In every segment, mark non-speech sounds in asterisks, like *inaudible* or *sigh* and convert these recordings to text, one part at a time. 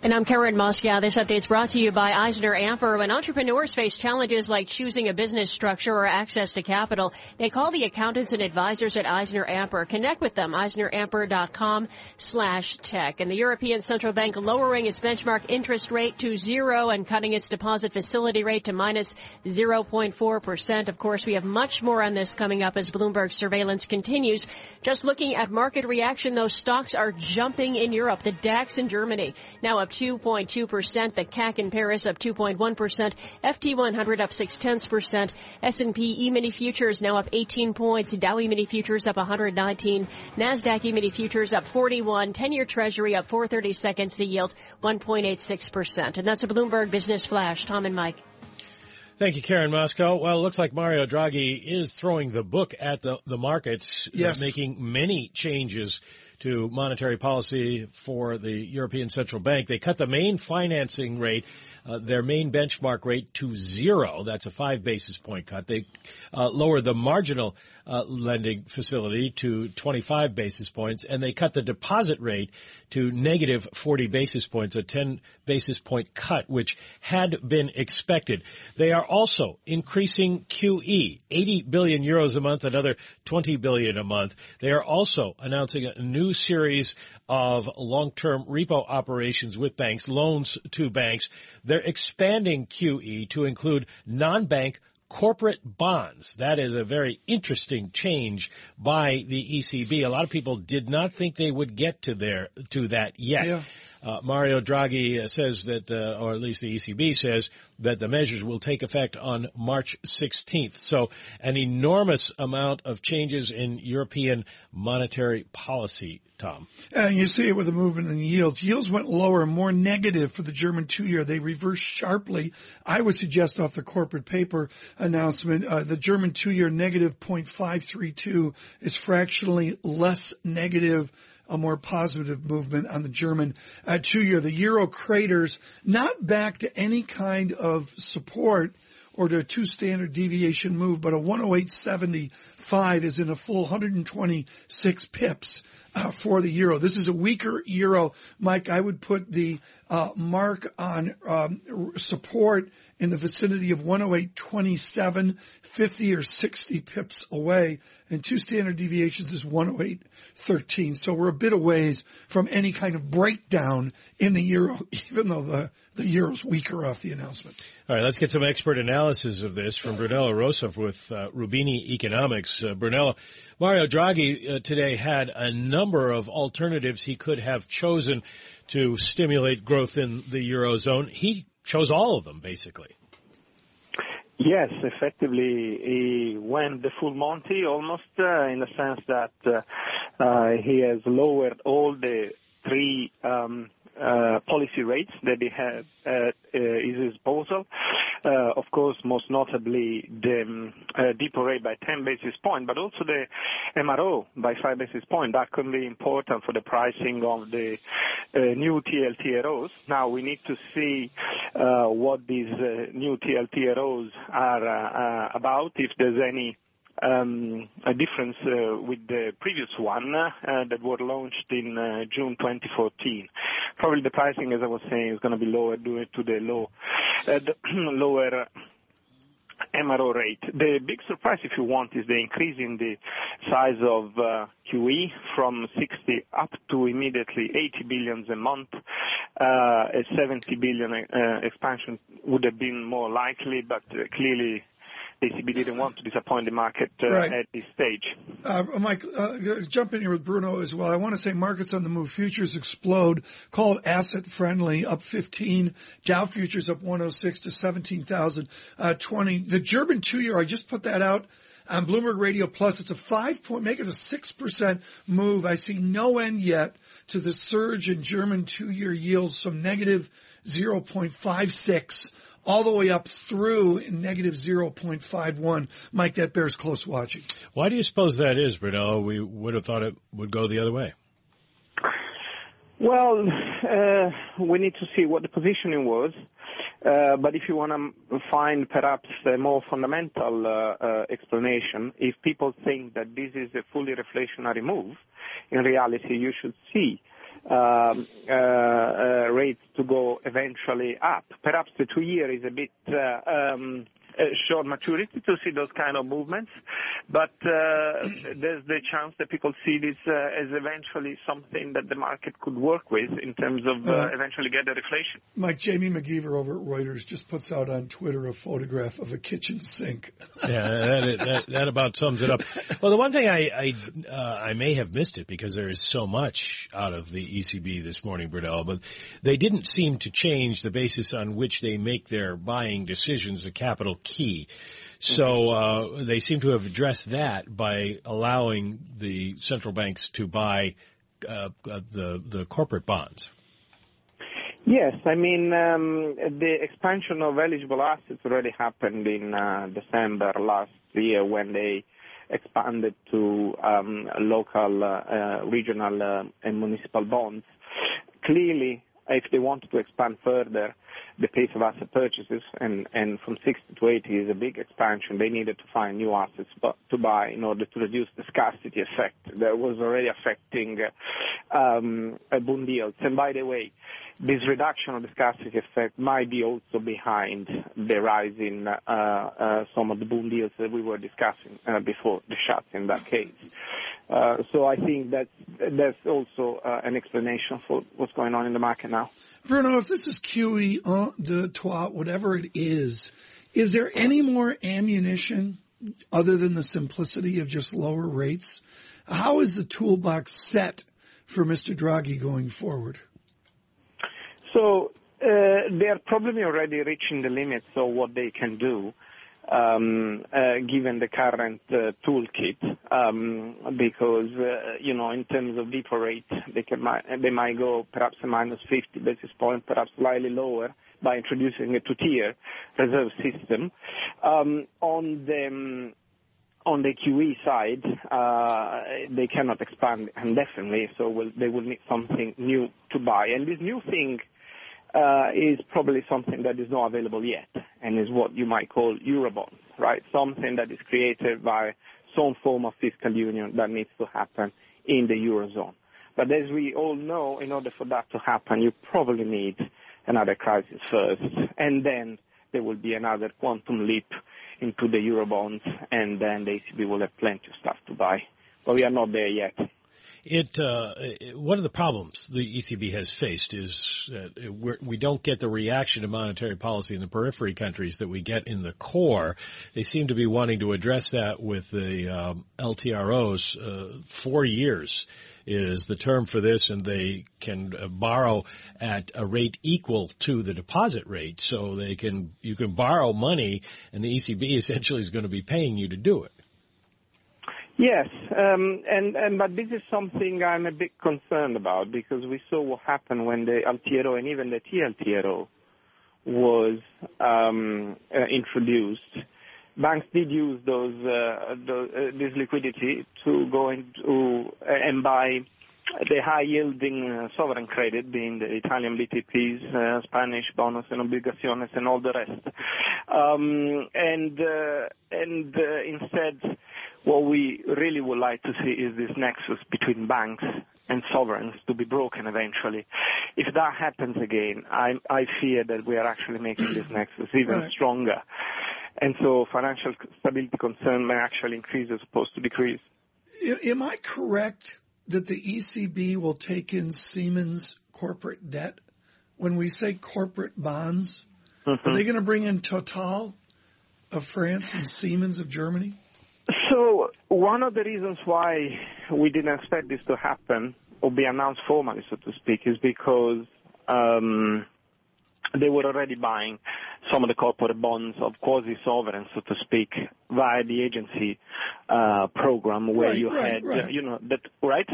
And I'm Karen Moskow. This update is brought to you by Eisner Amper. When entrepreneurs face challenges like choosing a business structure or access to capital, they call the accountants and advisors at Eisner Amper. Connect with them, eisneramper.com slash tech. And the European Central Bank lowering its benchmark interest rate to zero and cutting its deposit facility rate to minus 0.4%. Of course, we have much more on this coming up as Bloomberg surveillance continues. Just looking at market reaction, those stocks are jumping in Europe. The DAX in Germany now up 2.2%. The CAC in Paris up 2.1%. FT100 up 6 tenths percent. S&P E-mini futures now up 18 points. Dow E-mini futures up 119. NASDAQ E-mini futures up 41. 10-year treasury up 430 seconds. The yield 1.86%. And that's a Bloomberg Business Flash. Tom and Mike. Thank you, Karen Moskow. Well, it looks like Mario Draghi is throwing the book at the, the markets, yes. uh, making many changes to monetary policy for the European Central Bank. They cut the main financing rate, uh, their main benchmark rate to zero. That's a five basis point cut. They uh, lowered the marginal uh, lending facility to 25 basis points, and they cut the deposit rate to negative 40 basis points, a 10 basis point cut, which had been expected. They are also increasing QE, 80 billion euros a month, another 20 billion a month. They are also announcing a new series of long-term repo operations with banks, loans to banks. They're expanding QE to include non-bank corporate bonds. That is a very interesting change by the ECB. A lot of people did not think they would get to there to that yet. Yeah. Uh, Mario Draghi says that, uh, or at least the ECB says that the measures will take effect on March 16th. So an enormous amount of changes in European monetary policy. Tom. And you see it with the movement in yields. Yields went lower, more negative for the German two-year. They reversed sharply. I would suggest off the corporate paper announcement, uh, the German two-year negative 0.532 is fractionally less negative a more positive movement on the German uh, two-year. The euro craters not back to any kind of support or to a two standard deviation move, but a 108.75 is in a full 126 pips. Uh, for the euro. This is a weaker euro. Mike, I would put the uh, mark on um, support in the vicinity of 108.27, 50 or 60 pips away, and two standard deviations is 108.13. So we're a bit of ways from any kind of breakdown in the euro, *laughs* even though the, the euro's weaker off the announcement. All right, let's get some expert analysis of this from Brunello Rosa with uh, Roubini Economics. Uh, Brunello, Mario Draghi uh, today had a number of alternatives he could have chosen to stimulate growth in the eurozone. He chose all of them, basically. Yes, effectively, he went the full Monty almost uh, in the sense that uh, uh, he has lowered all the three um, uh, policy rates that he have at uh, his disposal. Uh, of course, most notably the um, uh, rate by 10 basis point, but also the MRO by 5 basis point. That can be important for the pricing of the uh, new TLTROs. Now we need to see uh, what these uh, new TLTROs are uh, about, if there's any um, a difference uh, with the previous one uh, that were launched in uh, June 2014. Probably the pricing, as I was saying, is going to be lower due to the low, the *clears throat* lower MRO rate. The big surprise, if you want, is the increase in the size of uh, QE from 60 up to immediately 80 billions a month. Uh, a 70 billion uh, expansion would have been more likely, but clearly ECB didn't want to disappoint the market uh, right. at this stage. Uh, Mike, uh, jump in here with Bruno as well. I want to say markets on the move. Futures explode. Called asset friendly, up 15. Dow futures up 106 to 17,020. the German two year, I just put that out on Bloomberg Radio Plus. It's a five point, make it a 6% move. I see no end yet to the surge in German two year yields from negative 0.56 all the way up through negative 0.51. Mike, that bears close watching. Why do you suppose that is, Brunello? We would have thought it would go the other way. Well, uh, we need to see what the positioning was. Uh, but if you want to find perhaps a more fundamental uh, uh, explanation, if people think that this is a fully reflationary move, in reality you should see Um, uh, uh, rates to go eventually up. Perhaps the two year is a bit uh, um, short maturity to see those kind of movements, but uh, *clears throat* there's the chance that people see this uh, as eventually something that the market could work with in terms of uh, uh eventually get a reflation. Mike Jamie McGeever over at Reuters just puts out on Twitter a photograph of a kitchen sink. yeah, that, that, that, about sums it up. Well, the one thing I I, uh, I may have missed it because there is so much out of the ECB this morning, Burdell, but they didn't seem to change the basis on which they make their buying decisions. The capital key. So uh, they seem to have addressed that by allowing the central banks to buy uh, uh, the the corporate bonds. Yes, I mean um, the expansion of eligible assets already happened in uh, December last year when they expanded to um, local, uh, uh, regional, and municipal bonds. Clearly, if they wanted to expand further, the pace of asset purchases, and, and from 60 to 80 is a big expansion. They needed to find new assets to buy in order to reduce the scarcity effect that was already affecting um, bond yields. And by the way, this reduction of the scarcity effect might be also behind the rise in uh, uh, some of the bond yields that we were discussing uh, before the shut in that case. Uh, so I think that that's also uh, an explanation for what's going on in the market now. Bruno, if this is QE un de trois, whatever it is, is there any more ammunition other than the simplicity of just lower rates? How is the toolbox set for Mr. Draghi going forward? So uh, they are probably already reaching the limits of what they can do um, uh, given the current uh, toolkit, um, because, uh, you know, in terms of depo rate, they can they might go perhaps minus 50 basis point, perhaps slightly lower by introducing a two-tier reserve system. Um, on the on the QE side, uh, they cannot expand indefinitely, so they will need something new to buy. And this new thing uh, is probably something that is not available yet and is what you might call Eurobonds, right? Something that is created by some form of fiscal union that needs to happen in the Eurozone. But as we all know, in order for that to happen, you probably need another crisis first, and then there will be another quantum leap into the Eurobonds, and then the ECB will have plenty of stuff to buy. But we are not there yet. It, uh, one of the problems the ECB has faced is that we do not get the reaction to monetary policy in the periphery countries that we get in the core. They seem to be wanting to address that with the um, LTROs. Uh, four years is the term for this, and they can uh, borrow at a rate equal to the deposit rate. So they can you can borrow money, and the ECB *laughs* essentially is going to be paying you to do it. Yes, um, and, and but this is something I'm a bit concerned about because we saw what happened when the LTRO and even the TLTRO was um, uh, introduced. Banks did use those, uh, those uh, this liquidity to go into uh, and buy the high-yielding uh, sovereign credit, being the Italian BTPs, uh, Spanish bonos and obligaciones, and all the rest. Um, and and instead what we really would like to see is this nexus between banks and sovereigns to be broken eventually. If that happens again, I, I fear that we are actually making this nexus even right. stronger. And so financial stability concern may actually increase as opposed to decrease. Am I correct that the ECB will take in Siemens corporate debt? When we say corporate bonds, mm-hmm. are they going to bring in Total of France and Siemens of Germany? So one of the reasons why we didn't expect this to happen or be announced formally, so to speak, is because um, they were already buying some of the corporate bonds of quasi-sovereigns, so to speak, via the agency uh, program where right, you right, had, right. Uh, you know, that right.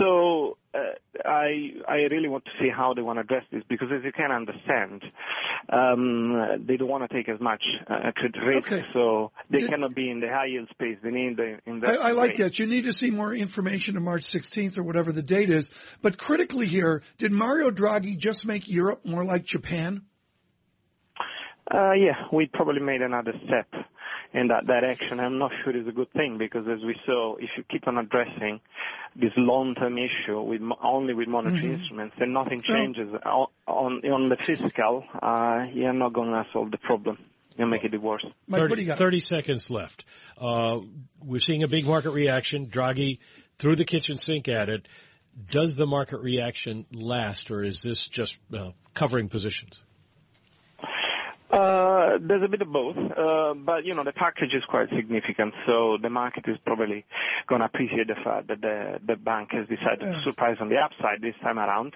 So uh, I I really want to see how they want to address this because, as you can understand, um, they don't want to take as much uh, credit risk, Okay. so they Did- cannot be in the high yield space. They need the I, investment. I like that. You need to see more information on March 16th or whatever the date is. But critically here, did Mario Draghi just make Europe more like Japan? Uh, yeah, we probably made another step in that direction. I'm not sure it's a good thing because as we saw, if you keep on addressing this long-term issue with only with monetary instruments then nothing changes on, on, on the fiscal, uh, you're not going to solve the problem. You'll make it worse. Mike, 30, what do you got? 30 seconds left. Uh, we're seeing a big market reaction. Draghi threw the kitchen sink at it. Does the market reaction last, or is this just uh, covering positions? Uh, there's a bit of both, uh, but you know the package is quite significant, so the market is probably going to appreciate the fact that the the bank has decided to surprise on the upside this time around,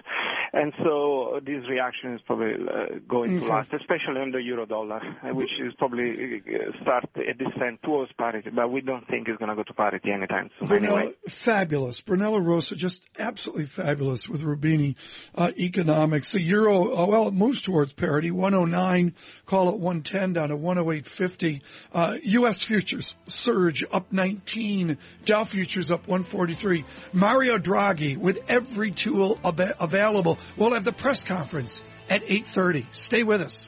and so this reaction is probably uh, going to last, especially on the euro dollar, which is probably uh, start a descent towards parity, but we don't think it's going to go to parity anytime soon. Brunello, Anyway. fabulous. Brunello Rosa, just absolutely fabulous with Roubini uh, economics. The euro, uh, well, it moves towards parity. 109, call it 110 down to 108.50. Uh, U.S. futures surge up 19. Dow futures up 143. Mario Draghi with every tool ab- available. We'll have the press conference at 8.30. Stay with us.